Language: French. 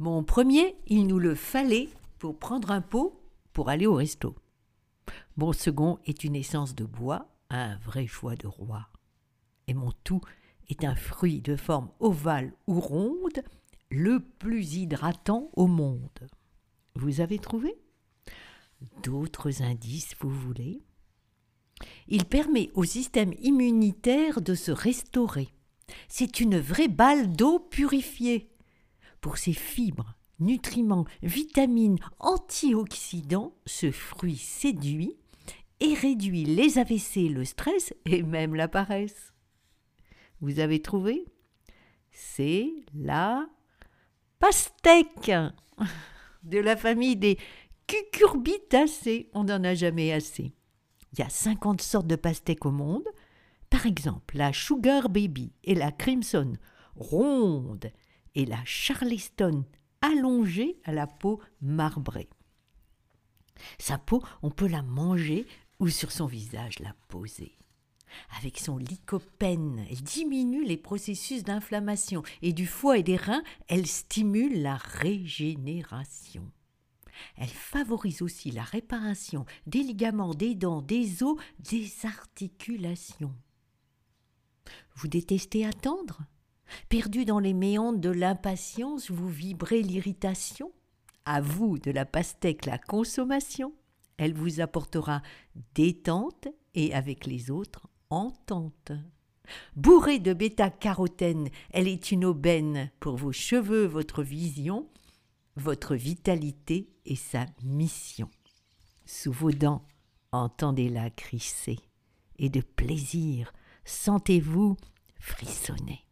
Mon premier, il nous le fallait pour prendre un pot pour aller au resto. Mon second est une essence de bois, un vrai choix de roi. Et mon tout est un fruit de forme ovale ou ronde, le plus hydratant au monde. Vous avez trouvé? D'autres indices, vous voulez? Il permet au système immunitaire de se restaurer. C'est une vraie balle d'eau purifiée. Pour ses fibres, nutriments, vitamines, antioxydants, ce fruit séduit et réduit les AVC, le stress et même la paresse. Vous avez trouvé? C'est la pastèque de la famille des cucurbitacées. On n'en a jamais assez. Il y a 50 sortes de pastèques au monde. Par exemple, la Sugar Baby et la Crimson ronde et la Charleston allongée à la peau marbrée. Sa peau, on peut la manger ou sur son visage la poser. Avec son lycopène, elle diminue les processus d'inflammation et du foie et des reins, elle stimule la régénération. Elle favorise aussi la réparation des ligaments, des dents, des os, des articulations. Vous détestez attendre? Perdu dans les méandres de l'impatience, vous vibrez l'irritation À vous de la pastèque la consommation. Elle vous apportera détente et avec les autres entente. Bourrée de bêta-carotène, elle est une aubaine pour vos cheveux, votre vision, votre vitalité et sa mission. Sous vos dents, entendez-la crisser, et de plaisir, sentez-vous frissonner.